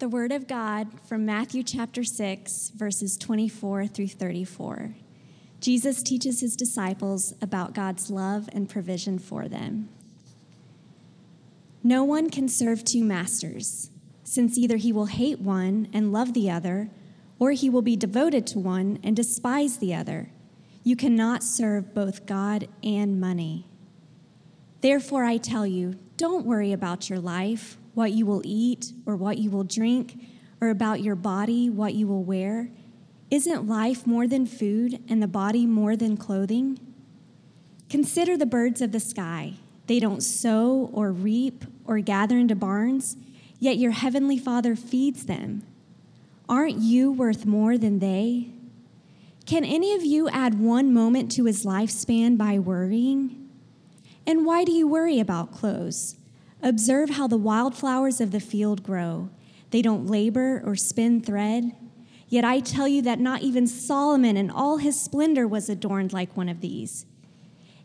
The Word of God from Matthew chapter 6, verses 24 through 34. Jesus teaches his disciples about God's love and provision for them. No one can serve two masters, since either he will hate one and love the other, or he will be devoted to one and despise the other. You cannot serve both God and money. Therefore, I tell you, don't worry about your life what you will eat or what you will drink, or about your body, what you will wear? Isn't life more than food and the body more than clothing? Consider the birds of the sky. They don't sow or reap or gather into barns, yet your heavenly Father feeds them. Aren't you worth more than they? Can any of you add one moment to his lifespan by worrying? And why do you worry about clothes? Observe how the wildflowers of the field grow. They don't labor or spin thread. Yet I tell you that not even Solomon in all his splendor was adorned like one of these.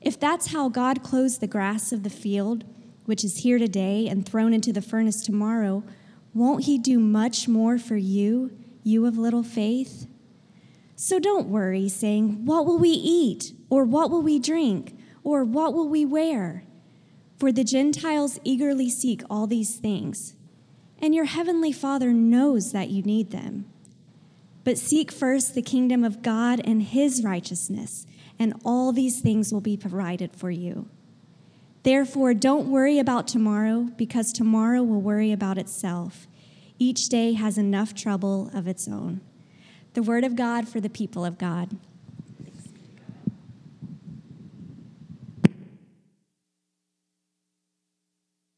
If that's how God clothes the grass of the field, which is here today and thrown into the furnace tomorrow, won't he do much more for you, you of little faith? So don't worry, saying, What will we eat? Or what will we drink? Or what will we wear? For the Gentiles eagerly seek all these things, and your heavenly Father knows that you need them. But seek first the kingdom of God and his righteousness, and all these things will be provided for you. Therefore, don't worry about tomorrow, because tomorrow will worry about itself. Each day has enough trouble of its own. The word of God for the people of God.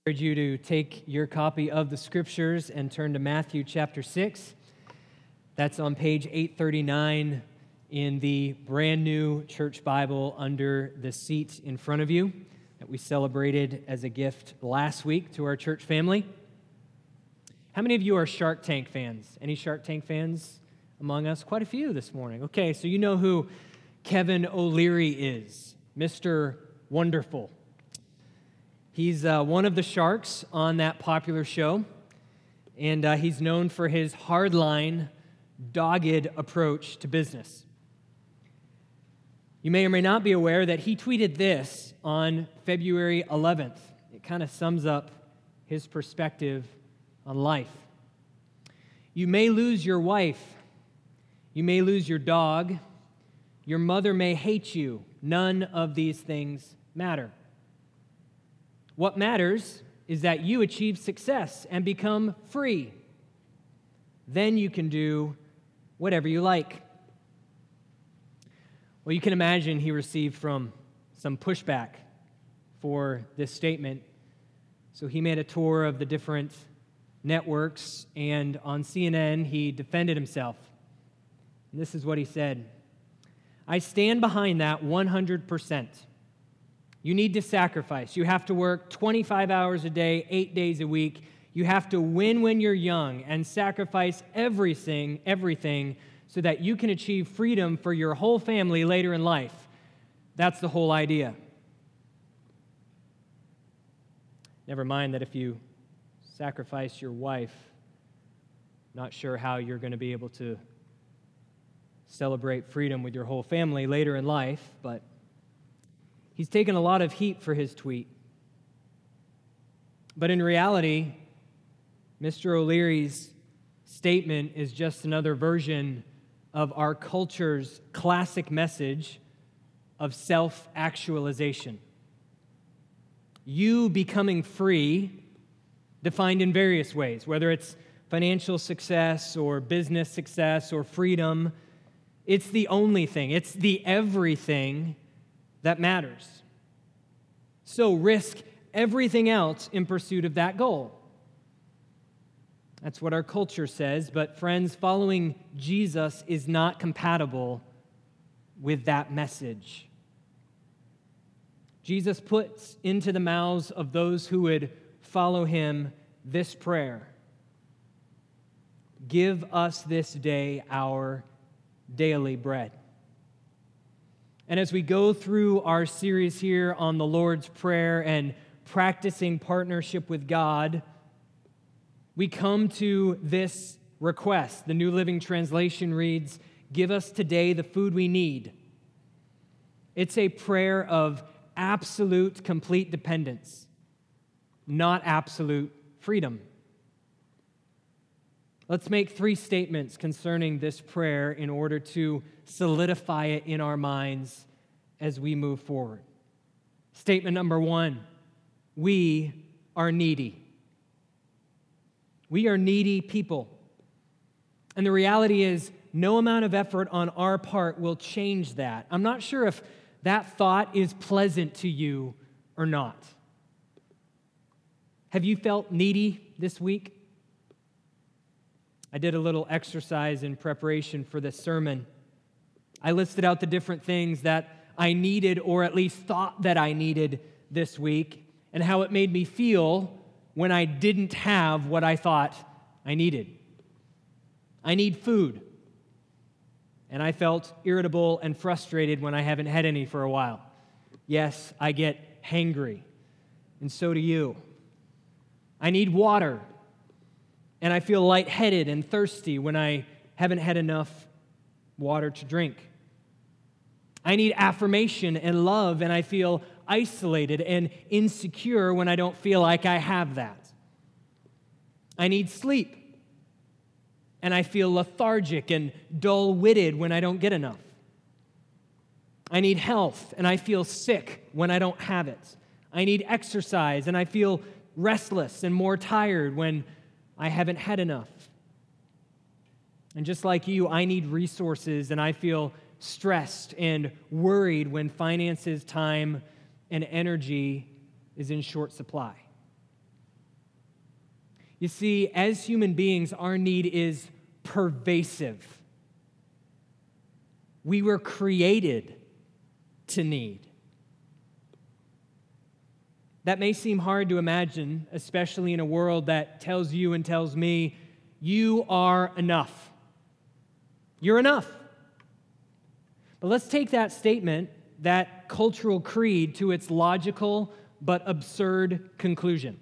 Encourage you to take your copy of the scriptures and turn to Matthew chapter 6. That's on page 839 in the brand new church Bible under the seat in front of you that we celebrated as a gift last week to our church family. How many of you are Shark Tank fans? Any Shark Tank fans among us? Quite a few this morning. Okay, so you know who Kevin O'Leary is, Mr. Wonderful. He's uh, one of the sharks on that popular show, and uh, he's known for his hardline, dogged approach to business. You may or may not be aware that he tweeted this on February 11th. It kind of sums up his perspective on life. You may lose your wife, you may lose your dog, your mother may hate you. None of these things matter. What matters is that you achieve success and become free. Then you can do whatever you like. Well, you can imagine he received from some pushback for this statement. So he made a tour of the different networks, and on CNN, he defended himself. And this is what he said I stand behind that 100%. You need to sacrifice. You have to work 25 hours a day, eight days a week. You have to win when you're young and sacrifice everything, everything, so that you can achieve freedom for your whole family later in life. That's the whole idea. Never mind that if you sacrifice your wife, not sure how you're going to be able to celebrate freedom with your whole family later in life, but He's taken a lot of heat for his tweet. But in reality, Mr. O'Leary's statement is just another version of our culture's classic message of self actualization. You becoming free, defined in various ways, whether it's financial success or business success or freedom, it's the only thing, it's the everything that matters. So risk everything else in pursuit of that goal. That's what our culture says, but friends, following Jesus is not compatible with that message. Jesus puts into the mouths of those who would follow him this prayer Give us this day our daily bread. And as we go through our series here on the Lord's Prayer and practicing partnership with God, we come to this request. The New Living Translation reads, Give us today the food we need. It's a prayer of absolute, complete dependence, not absolute freedom. Let's make three statements concerning this prayer in order to solidify it in our minds as we move forward. Statement number one we are needy. We are needy people. And the reality is, no amount of effort on our part will change that. I'm not sure if that thought is pleasant to you or not. Have you felt needy this week? I did a little exercise in preparation for this sermon. I listed out the different things that I needed, or at least thought that I needed this week, and how it made me feel when I didn't have what I thought I needed. I need food. And I felt irritable and frustrated when I haven't had any for a while. Yes, I get hangry, and so do you. I need water, and I feel lightheaded and thirsty when I haven't had enough water to drink. I need affirmation and love, and I feel isolated and insecure when I don't feel like I have that. I need sleep, and I feel lethargic and dull witted when I don't get enough. I need health, and I feel sick when I don't have it. I need exercise, and I feel restless and more tired when I haven't had enough. And just like you, I need resources, and I feel stressed and worried when finances, time, and energy is in short supply. You see, as human beings, our need is pervasive. We were created to need. That may seem hard to imagine, especially in a world that tells you and tells me, you are enough. You're enough. But let's take that statement, that cultural creed, to its logical but absurd conclusion.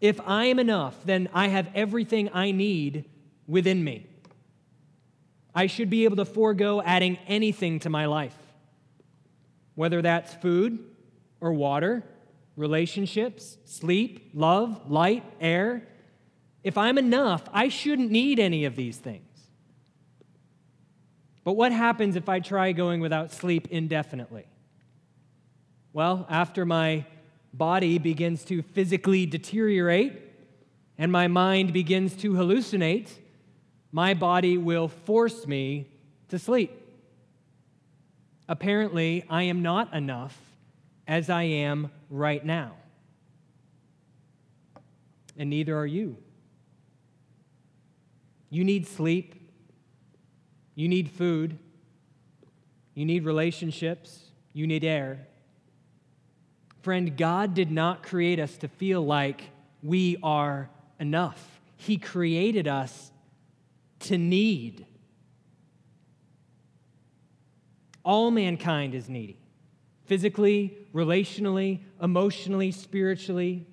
If I am enough, then I have everything I need within me. I should be able to forego adding anything to my life, whether that's food, or water, relationships, sleep, love, light, air. If I'm enough, I shouldn't need any of these things. But what happens if I try going without sleep indefinitely? Well, after my body begins to physically deteriorate and my mind begins to hallucinate, my body will force me to sleep. Apparently, I am not enough as I am right now. And neither are you. You need sleep. You need food. You need relationships. You need air. Friend, God did not create us to feel like we are enough. He created us to need. All mankind is needy physically, relationally, emotionally, spiritually.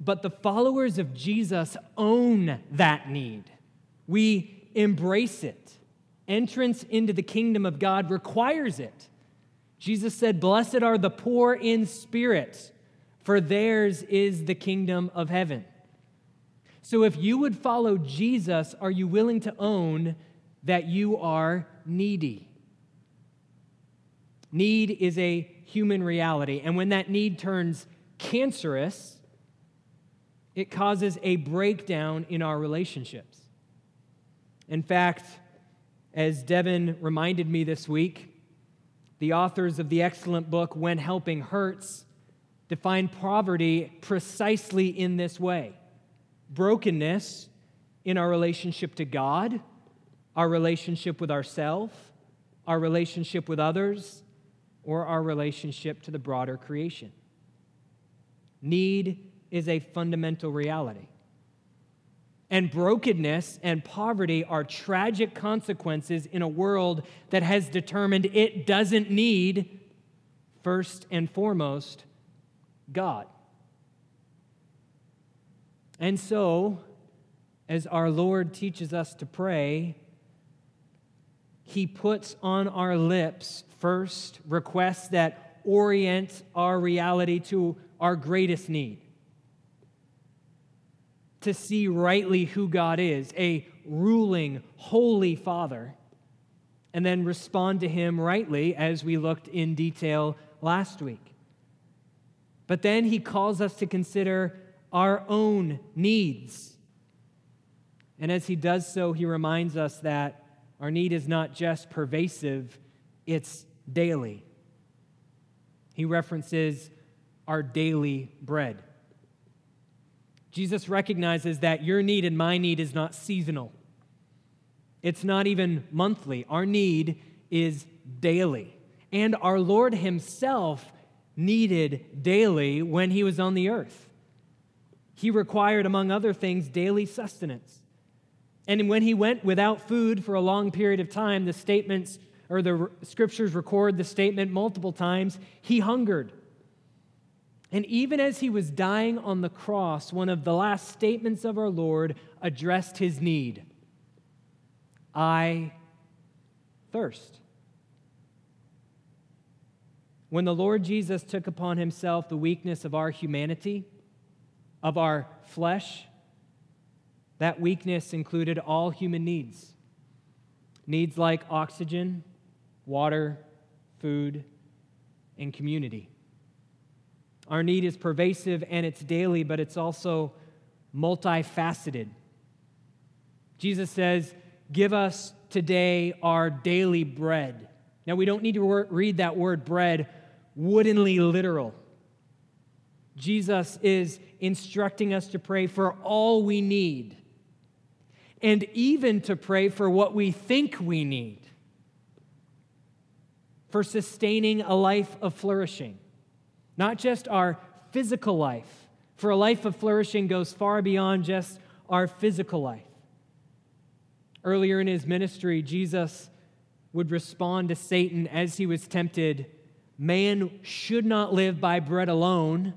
But the followers of Jesus own that need. We embrace it. Entrance into the kingdom of God requires it. Jesus said, Blessed are the poor in spirit, for theirs is the kingdom of heaven. So if you would follow Jesus, are you willing to own that you are needy? Need is a human reality. And when that need turns cancerous, it causes a breakdown in our relationships. In fact, as Devin reminded me this week, the authors of the excellent book, When Helping Hurts, define poverty precisely in this way brokenness in our relationship to God, our relationship with ourselves, our relationship with others, or our relationship to the broader creation. Need is a fundamental reality. And brokenness and poverty are tragic consequences in a world that has determined it doesn't need, first and foremost, God. And so, as our Lord teaches us to pray, He puts on our lips first requests that orient our reality to our greatest need to see rightly who God is, a ruling, holy Father, and then respond to Him rightly as we looked in detail last week. But then He calls us to consider our own needs. And as He does so, He reminds us that our need is not just pervasive, it's daily. He references our daily bread. Jesus recognizes that your need and my need is not seasonal. It's not even monthly. Our need is daily. And our Lord Himself needed daily when He was on the earth. He required, among other things, daily sustenance. And when He went without food for a long period of time, the statements or the scriptures record the statement multiple times He hungered. And even as he was dying on the cross, one of the last statements of our Lord addressed his need I thirst. When the Lord Jesus took upon himself the weakness of our humanity, of our flesh, that weakness included all human needs. Needs like oxygen, water, food, and community. Our need is pervasive and it's daily, but it's also multifaceted. Jesus says, Give us today our daily bread. Now, we don't need to read that word bread woodenly literal. Jesus is instructing us to pray for all we need and even to pray for what we think we need for sustaining a life of flourishing not just our physical life, for a life of flourishing goes far beyond just our physical life. Earlier in his ministry, Jesus would respond to Satan as he was tempted Man should not live by bread alone,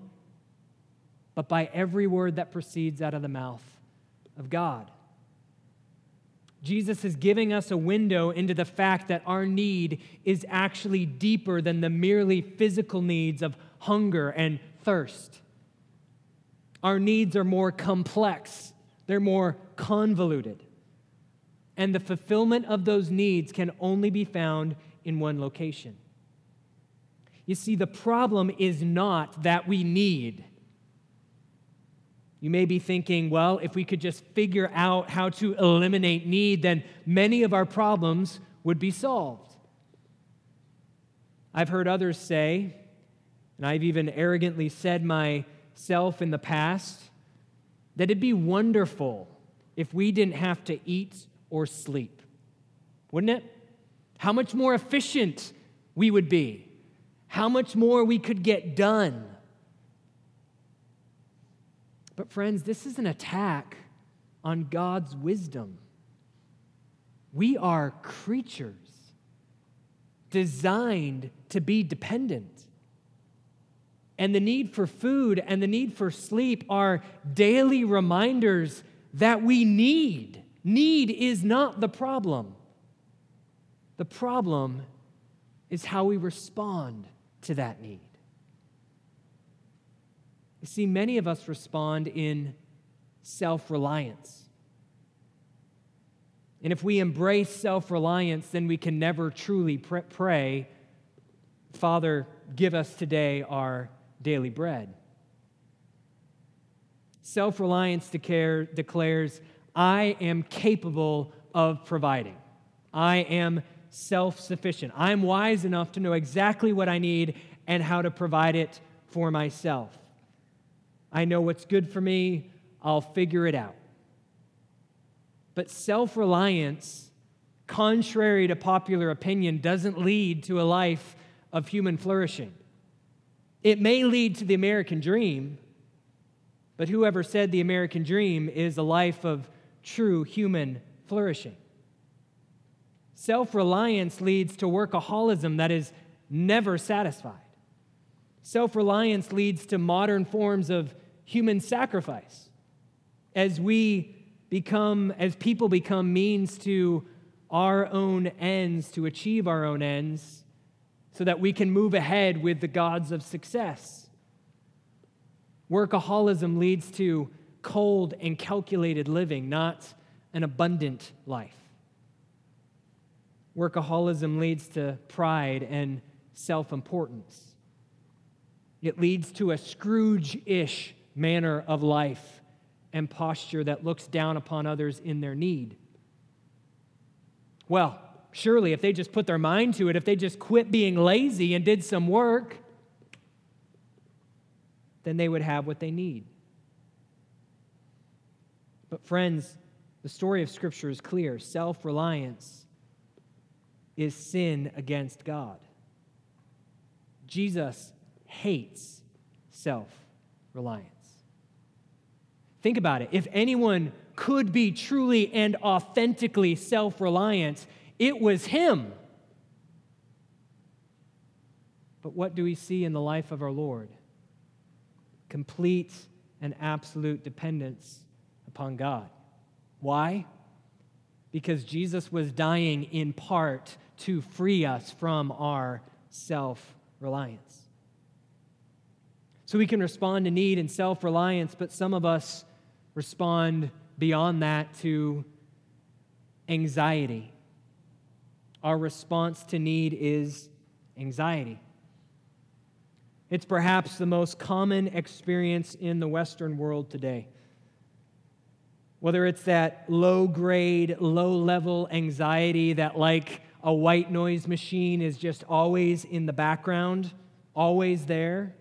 but by every word that proceeds out of the mouth of God. Jesus is giving us a window into the fact that our need is actually deeper than the merely physical needs of hunger and thirst. Our needs are more complex, they're more convoluted. And the fulfillment of those needs can only be found in one location. You see, the problem is not that we need. You may be thinking, well, if we could just figure out how to eliminate need, then many of our problems would be solved. I've heard others say, and I've even arrogantly said myself in the past that it'd be wonderful if we didn't have to eat or sleep. Wouldn't it? How much more efficient we would be, how much more we could get done. But, friends, this is an attack on God's wisdom. We are creatures designed to be dependent. And the need for food and the need for sleep are daily reminders that we need. Need is not the problem. The problem is how we respond to that need. See, many of us respond in self reliance. And if we embrace self reliance, then we can never truly pray, Father, give us today our daily bread. Self reliance declares, I am capable of providing. I am self sufficient. I'm wise enough to know exactly what I need and how to provide it for myself. I know what's good for me, I'll figure it out. But self reliance, contrary to popular opinion, doesn't lead to a life of human flourishing. It may lead to the American dream, but whoever said the American dream is a life of true human flourishing. Self reliance leads to workaholism that is never satisfied. Self reliance leads to modern forms of human sacrifice. as we become, as people become means to our own ends, to achieve our own ends, so that we can move ahead with the gods of success. Workaholism leads to cold and calculated living, not an abundant life. Workaholism leads to pride and self importance. It leads to a Scrooge ish manner of life and posture that looks down upon others in their need. Well, surely if they just put their mind to it, if they just quit being lazy and did some work, then they would have what they need. But, friends, the story of Scripture is clear self reliance is sin against God. Jesus hates self reliance. Think about it. If anyone could be truly and authentically self reliant, it was him. But what do we see in the life of our Lord? Complete and absolute dependence upon God. Why? Because Jesus was dying in part to free us from our self reliance. So we can respond to need and self reliance, but some of us respond beyond that to anxiety. Our response to need is anxiety. It's perhaps the most common experience in the Western world today. Whether it's that low grade, low level anxiety that, like a white noise machine, is just always in the background, always there,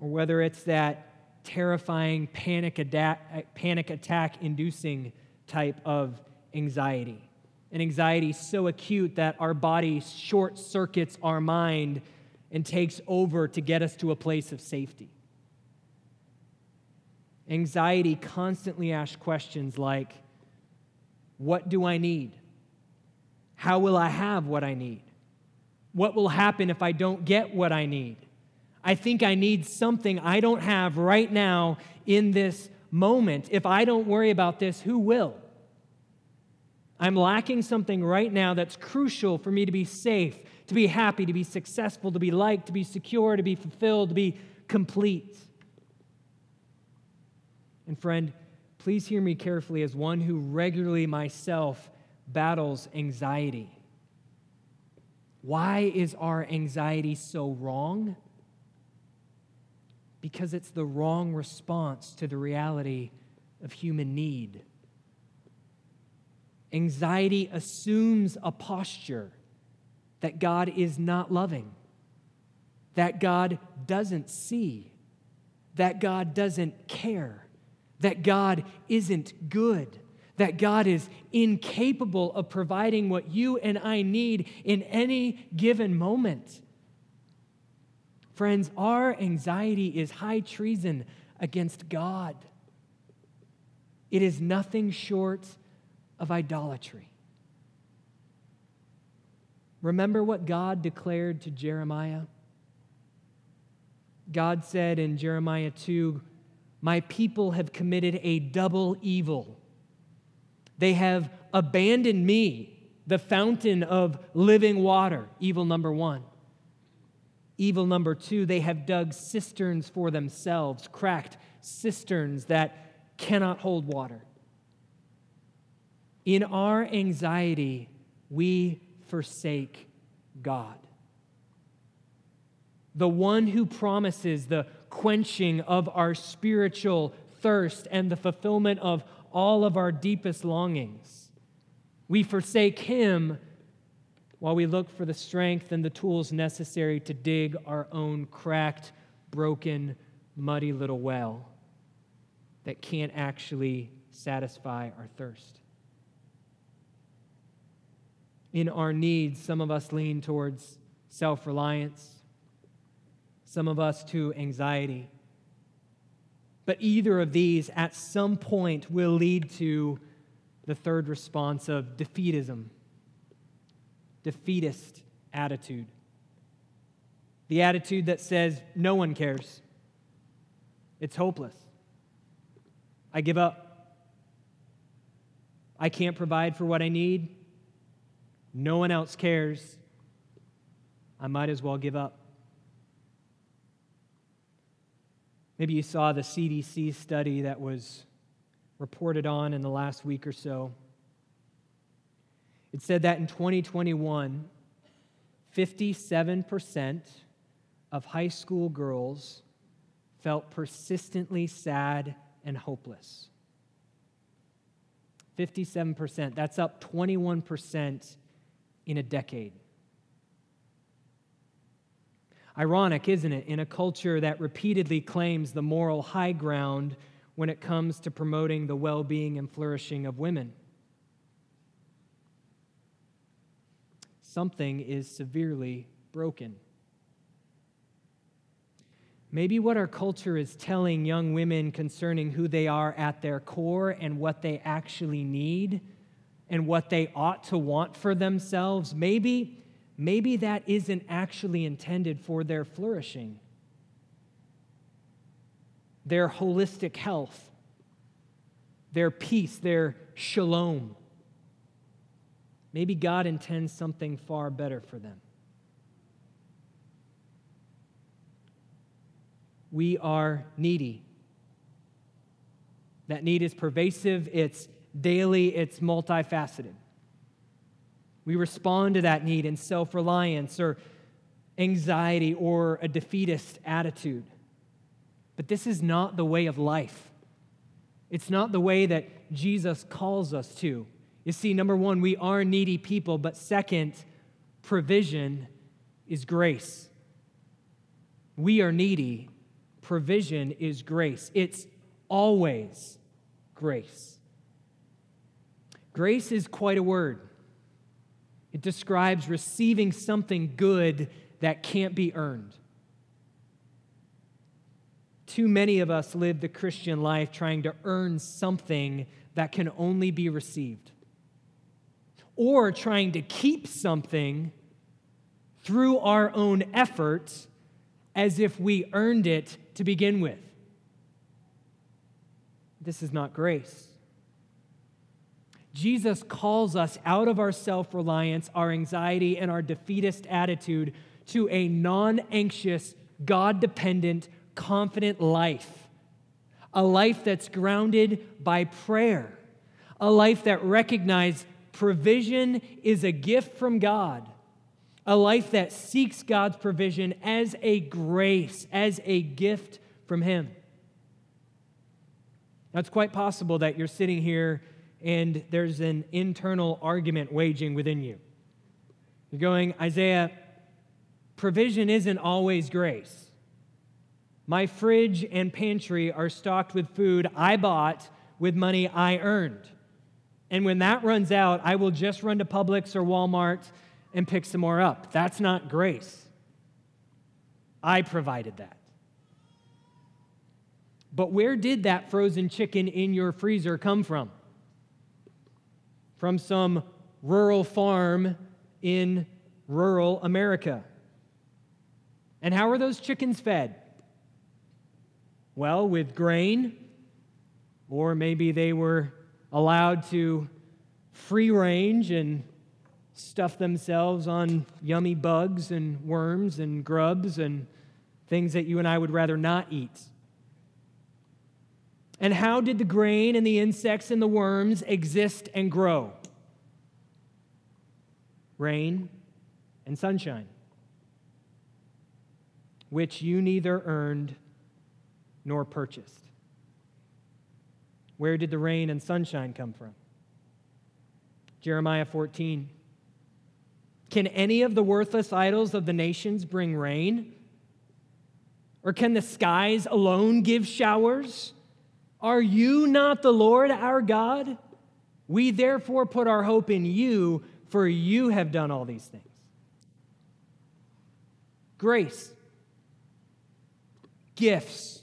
or whether it's that terrifying panic, attack, panic attack inducing type of anxiety. An anxiety so acute that our body short circuits our mind and takes over to get us to a place of safety. Anxiety constantly asks questions like What do I need? How will I have what I need? What will happen if I don't get what I need? I think I need something I don't have right now in this moment. If I don't worry about this, who will? I'm lacking something right now that's crucial for me to be safe, to be happy, to be successful, to be liked, to be secure, to be fulfilled, to be complete. And friend, please hear me carefully as one who regularly myself battles anxiety. Why is our anxiety so wrong? Because it's the wrong response to the reality of human need. Anxiety assumes a posture that God is not loving, that God doesn't see, that God doesn't care that God isn't good, that God is incapable of providing what you and I need in any given moment. Friends, our anxiety is high treason against God. It is nothing short of idolatry. Remember what God declared to Jeremiah? God said in Jeremiah 2 my people have committed a double evil. They have abandoned me, the fountain of living water, evil number one. Evil number two, they have dug cisterns for themselves, cracked cisterns that cannot hold water. In our anxiety, we forsake God. The one who promises the quenching of our spiritual thirst and the fulfillment of all of our deepest longings. We forsake Him while we look for the strength and the tools necessary to dig our own cracked, broken, muddy little well that can't actually satisfy our thirst. In our needs, some of us lean towards self reliance some of us to anxiety. But either of these at some point will lead to the third response of defeatism, defeatist attitude. The attitude that says, no one cares, it's hopeless. I give up. I can't provide for what I need. No one else cares. I might as well give up. Maybe you saw the CDC study that was reported on in the last week or so. It said that in 2021, 57% of high school girls felt persistently sad and hopeless. 57%. That's up 21% in a decade. Ironic, isn't it, in a culture that repeatedly claims the moral high ground when it comes to promoting the well being and flourishing of women? Something is severely broken. Maybe what our culture is telling young women concerning who they are at their core and what they actually need and what they ought to want for themselves, maybe, maybe that isn't actually intended for their flourishing, their holistic health, their peace, their shalom. Maybe God intends something far better for them. we are needy. That need is pervasive, it's daily, it's multifaceted. We respond to that need in self reliance or anxiety or a defeatist attitude. But this is not the way of life. It's not the way that Jesus calls us to. You see, number one, we are needy people, but second, provision is grace. We are needy, provision is grace. It's always grace. Grace is quite a word. It describes receiving something good that can't be earned. Too many of us live the Christian life trying to earn something that can only be received, or trying to keep something through our own efforts as if we earned it to begin with. This is not grace. Jesus calls us out of our self reliance, our anxiety, and our defeatist attitude to a non anxious, God dependent, confident life. A life that's grounded by prayer. A life that recognizes provision is a gift from God a life that seeks God's provision as a grace, as a gift from Him. Now, it's quite possible that you're sitting here and there's an internal argument waging within you. You're going, Isaiah, provision isn't always grace. My fridge and pantry are stocked with food I bought with money I earned. And when that runs out, I will just run to Publix or Walmart and pick some more up. That's not grace. I provided that. But where did that frozen chicken in your freezer come from? From some rural farm in rural America. And how are those chickens fed? Well, with grain, or maybe they were allowed to free range and stuff themselves on yummy bugs and worms and grubs and things that you and I would rather not eat. And how did the grain and the insects and the worms exist and grow? Rain and sunshine, which you neither earned nor purchased. Where did the rain and sunshine come from? Jeremiah 14. Can any of the worthless idols of the nations bring rain? Or can the skies alone give showers? Are you not the Lord our God? We therefore put our hope in you, for you have done all these things. Grace, gifts.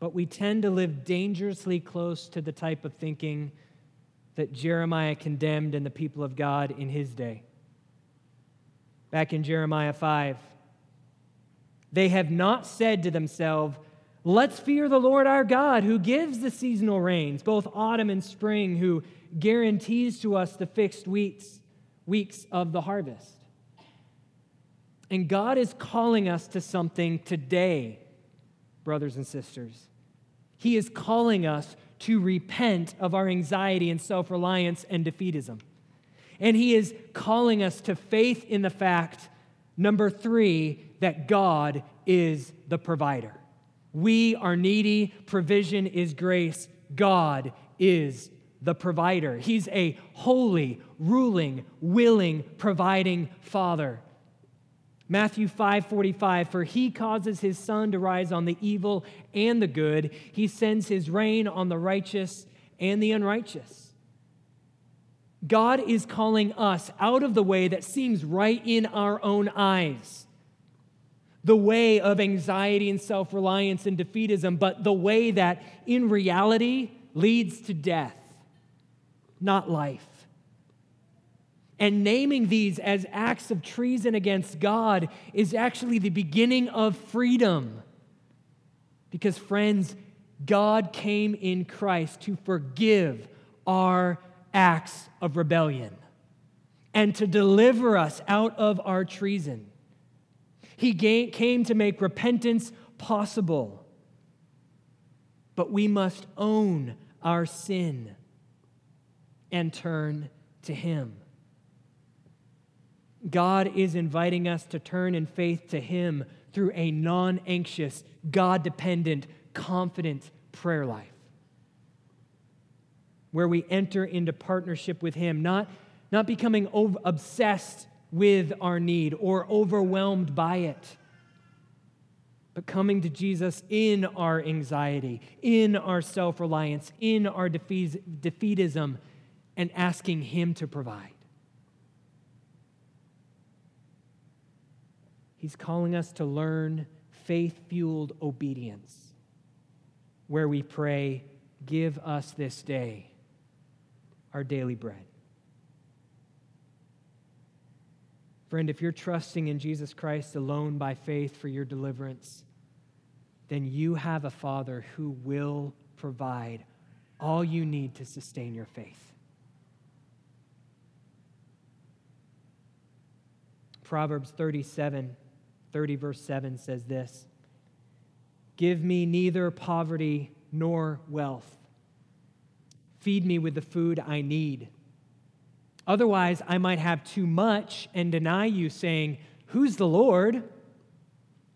But we tend to live dangerously close to the type of thinking that Jeremiah condemned in the people of God in his day. Back in Jeremiah 5, they have not said to themselves, Let's fear the Lord our God, who gives the seasonal rains, both autumn and spring, who guarantees to us the fixed weeks, weeks of the harvest. And God is calling us to something today, brothers and sisters. He is calling us to repent of our anxiety and self reliance and defeatism. And He is calling us to faith in the fact, number three, that God is the provider. We are needy, provision is grace. God is the provider. He's a holy, ruling, willing, providing Father. Matthew 5:45 For he causes his sun to rise on the evil and the good. He sends his rain on the righteous and the unrighteous. God is calling us out of the way that seems right in our own eyes. The way of anxiety and self-reliance and defeatism but the way that in reality leads to death not life and naming these as acts of treason against God is actually the beginning of freedom. Because, friends, God came in Christ to forgive our acts of rebellion and to deliver us out of our treason. He came to make repentance possible. But we must own our sin and turn to Him. God is inviting us to turn in faith to Him through a non anxious, God dependent, confident prayer life. Where we enter into partnership with Him, not, not becoming over, obsessed with our need or overwhelmed by it, but coming to Jesus in our anxiety, in our self reliance, in our defeatism, and asking Him to provide. He's calling us to learn faith fueled obedience, where we pray, Give us this day our daily bread. Friend, if you're trusting in Jesus Christ alone by faith for your deliverance, then you have a Father who will provide all you need to sustain your faith. Proverbs 37 30, verse 7 says this Give me neither poverty nor wealth. Feed me with the food I need. Otherwise, I might have too much and deny you, saying, Who's the Lord?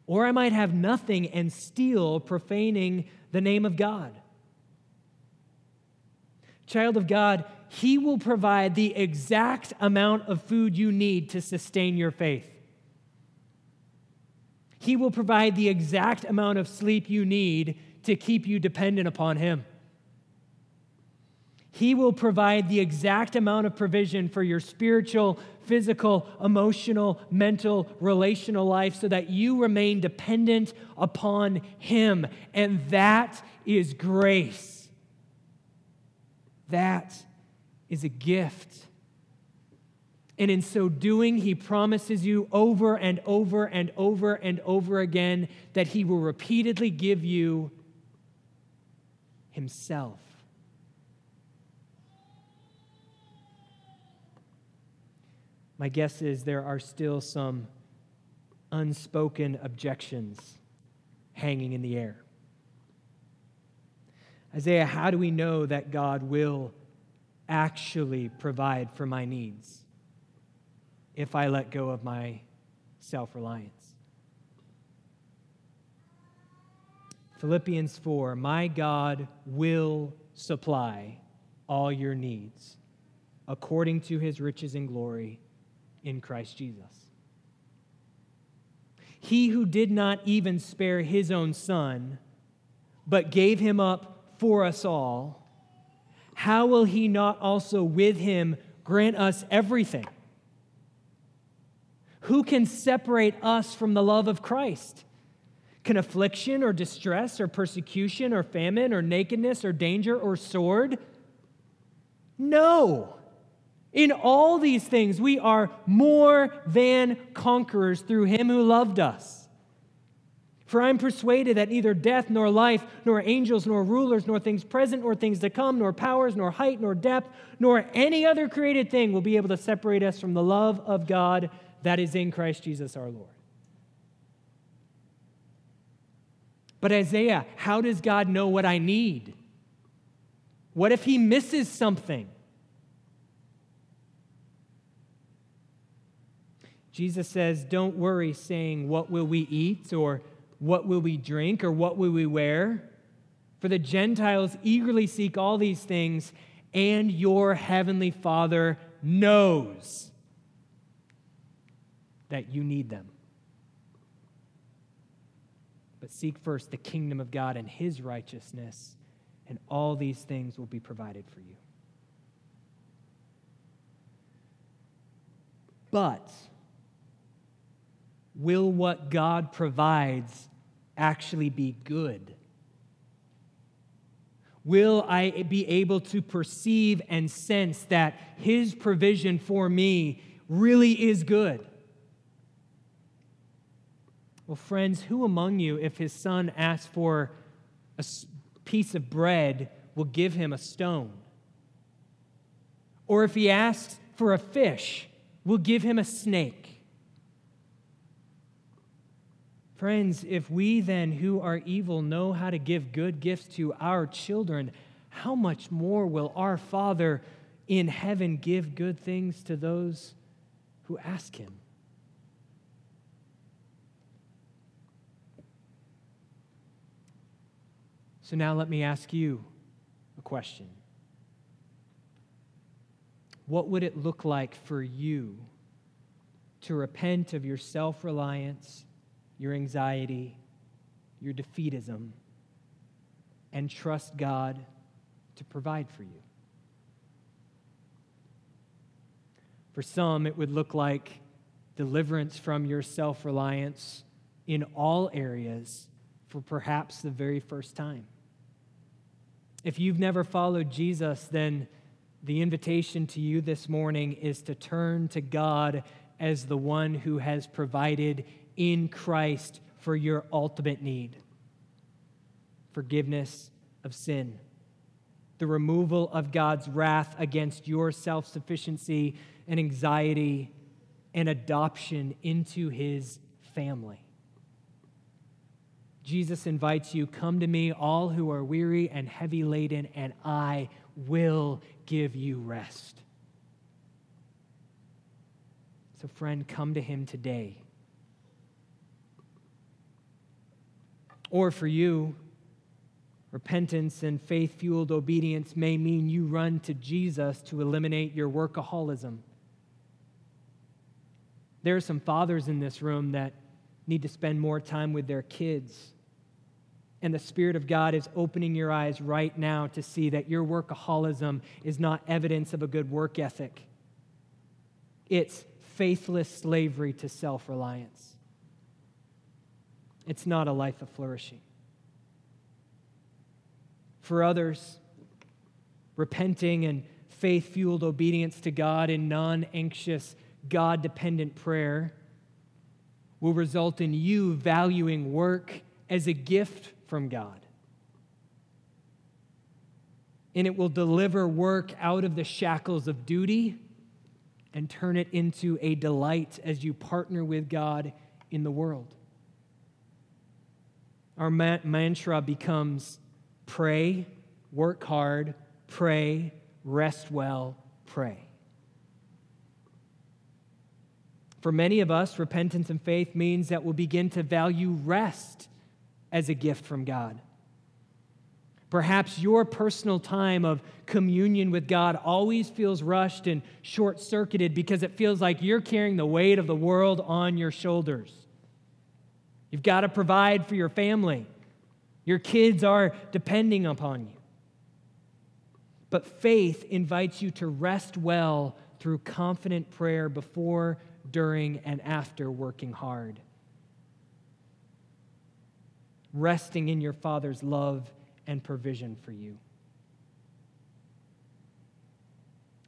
Or I might have nothing and steal, profaning the name of God. Child of God, He will provide the exact amount of food you need to sustain your faith. He will provide the exact amount of sleep you need to keep you dependent upon Him. He will provide the exact amount of provision for your spiritual, physical, emotional, mental, relational life so that you remain dependent upon Him. And that is grace. That is a gift. And in so doing, he promises you over and over and over and over again that he will repeatedly give you himself. My guess is there are still some unspoken objections hanging in the air. Isaiah, how do we know that God will actually provide for my needs? If I let go of my self reliance. Philippians 4 My God will supply all your needs according to his riches and glory in Christ Jesus. He who did not even spare his own son, but gave him up for us all, how will he not also with him grant us everything? Who can separate us from the love of Christ? Can affliction or distress or persecution or famine or nakedness or danger or sword? No. In all these things, we are more than conquerors through him who loved us. For I'm persuaded that neither death, nor life, nor angels, nor rulers, nor things present, nor things to come, nor powers, nor height, nor depth, nor any other created thing will be able to separate us from the love of God that is in Christ Jesus our Lord. But Isaiah, how does God know what I need? What if he misses something? Jesus says, Don't worry, saying, What will we eat? or what will we drink or what will we wear? For the Gentiles eagerly seek all these things, and your heavenly Father knows that you need them. But seek first the kingdom of God and his righteousness, and all these things will be provided for you. But will what God provides actually be good? Will I be able to perceive and sense that His provision for me really is good? Well, friends, who among you, if his son asks for a piece of bread, will give him a stone? Or if he asks for a fish, will give him a snake? Friends, if we then who are evil know how to give good gifts to our children, how much more will our Father in heaven give good things to those who ask him? So now let me ask you a question. What would it look like for you to repent of your self reliance? your anxiety, your defeatism, and trust God to provide for you. For some, it would look like deliverance from your self reliance in all areas for perhaps the very first time. If you've never followed Jesus, then the invitation to you this morning is to turn to God as the one who has provided in Christ for your ultimate need forgiveness of sin, the removal of God's wrath against your self sufficiency and anxiety, and adoption into his family. Jesus invites you, Come to me, all who are weary and heavy laden, and I will give you rest. So, friend, come to him today. Or for you, repentance and faith fueled obedience may mean you run to Jesus to eliminate your workaholism. There are some fathers in this room that need to spend more time with their kids. And the Spirit of God is opening your eyes right now to see that your workaholism is not evidence of a good work ethic. It's faithless slavery to self reliance. It's not a life of flourishing. For others, repenting and faith fueled obedience to God in non anxious, God dependent prayer will result in you valuing work as a gift from God. And it will deliver work out of the shackles of duty and turn it into a delight as you partner with God in the world our ma- mantra becomes pray, work hard, pray, rest well, pray. For many of us, repentance and faith means that we'll begin to value rest as a gift from God. Perhaps your personal time of communion with God always feels rushed and short circuited because it feels like you're carrying the weight of the world on your shoulders. You've got to provide for your family. Your kids are depending upon you. But faith invites you to rest well through confident prayer before, during, and after working hard. Resting in your Father's love and provision for you.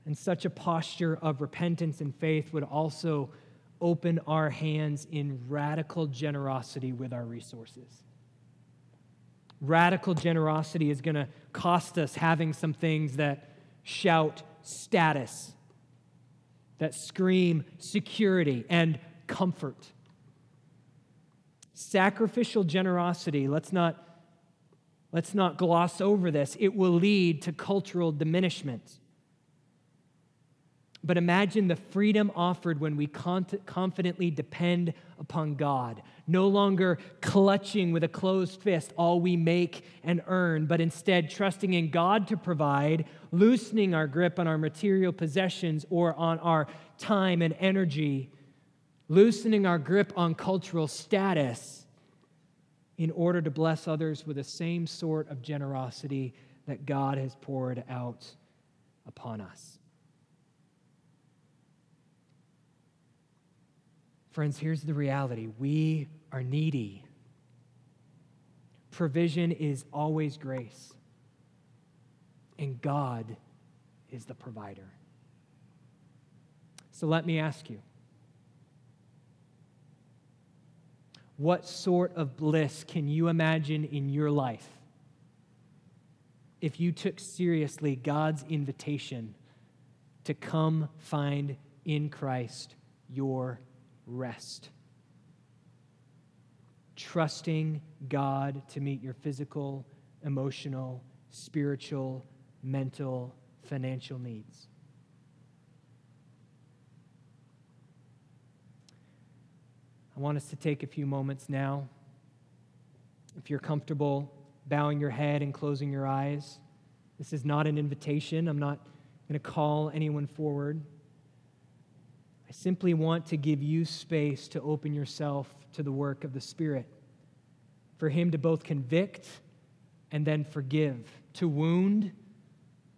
And such a posture of repentance and faith would also open our hands in radical generosity with our resources. Radical generosity is going to cost us having some things that shout status, that scream security and comfort. Sacrificial generosity, let's not, let's not gloss over this, it will lead to cultural diminishment. But imagine the freedom offered when we confidently depend upon God, no longer clutching with a closed fist all we make and earn, but instead trusting in God to provide, loosening our grip on our material possessions or on our time and energy, loosening our grip on cultural status in order to bless others with the same sort of generosity that God has poured out upon us. Friends, here's the reality we are needy. Provision is always grace, and God is the provider. So let me ask you what sort of bliss can you imagine in your life if you took seriously God's invitation to come find in Christ your rest. Trusting God to meet your physical, emotional, spiritual, mental, financial needs. I want us to take a few moments now. If you're comfortable bowing your head and closing your eyes, this is not an invitation. I'm not going to call anyone forward simply want to give you space to open yourself to the work of the Spirit, for Him to both convict and then forgive, to wound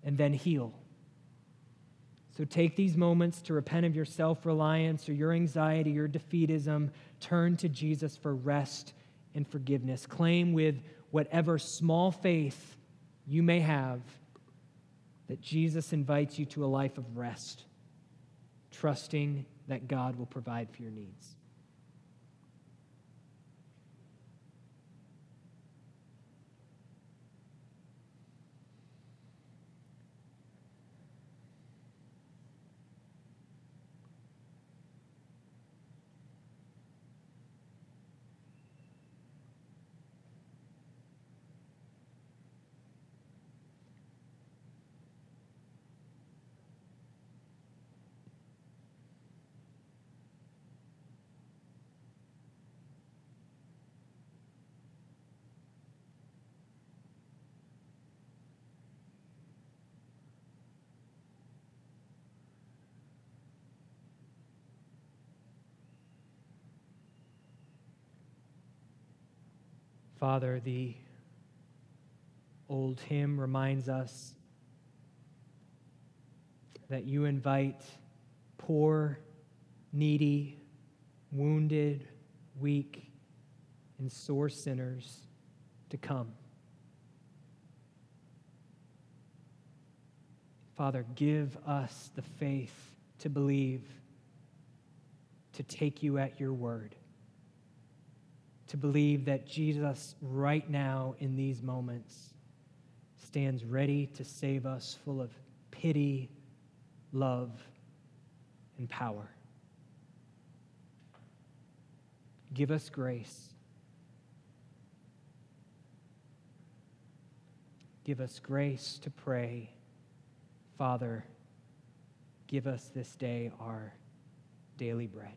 and then heal. So take these moments to repent of your self reliance or your anxiety, your defeatism. Turn to Jesus for rest and forgiveness. Claim with whatever small faith you may have that Jesus invites you to a life of rest trusting that God will provide for your needs. Father, the old hymn reminds us that you invite poor, needy, wounded, weak, and sore sinners to come. Father, give us the faith to believe, to take you at your word to believe that Jesus, right now in these moments, stands ready to save us, full of pity, love, and power. Give us grace. Give us grace to pray, Father, give us this day our daily bread.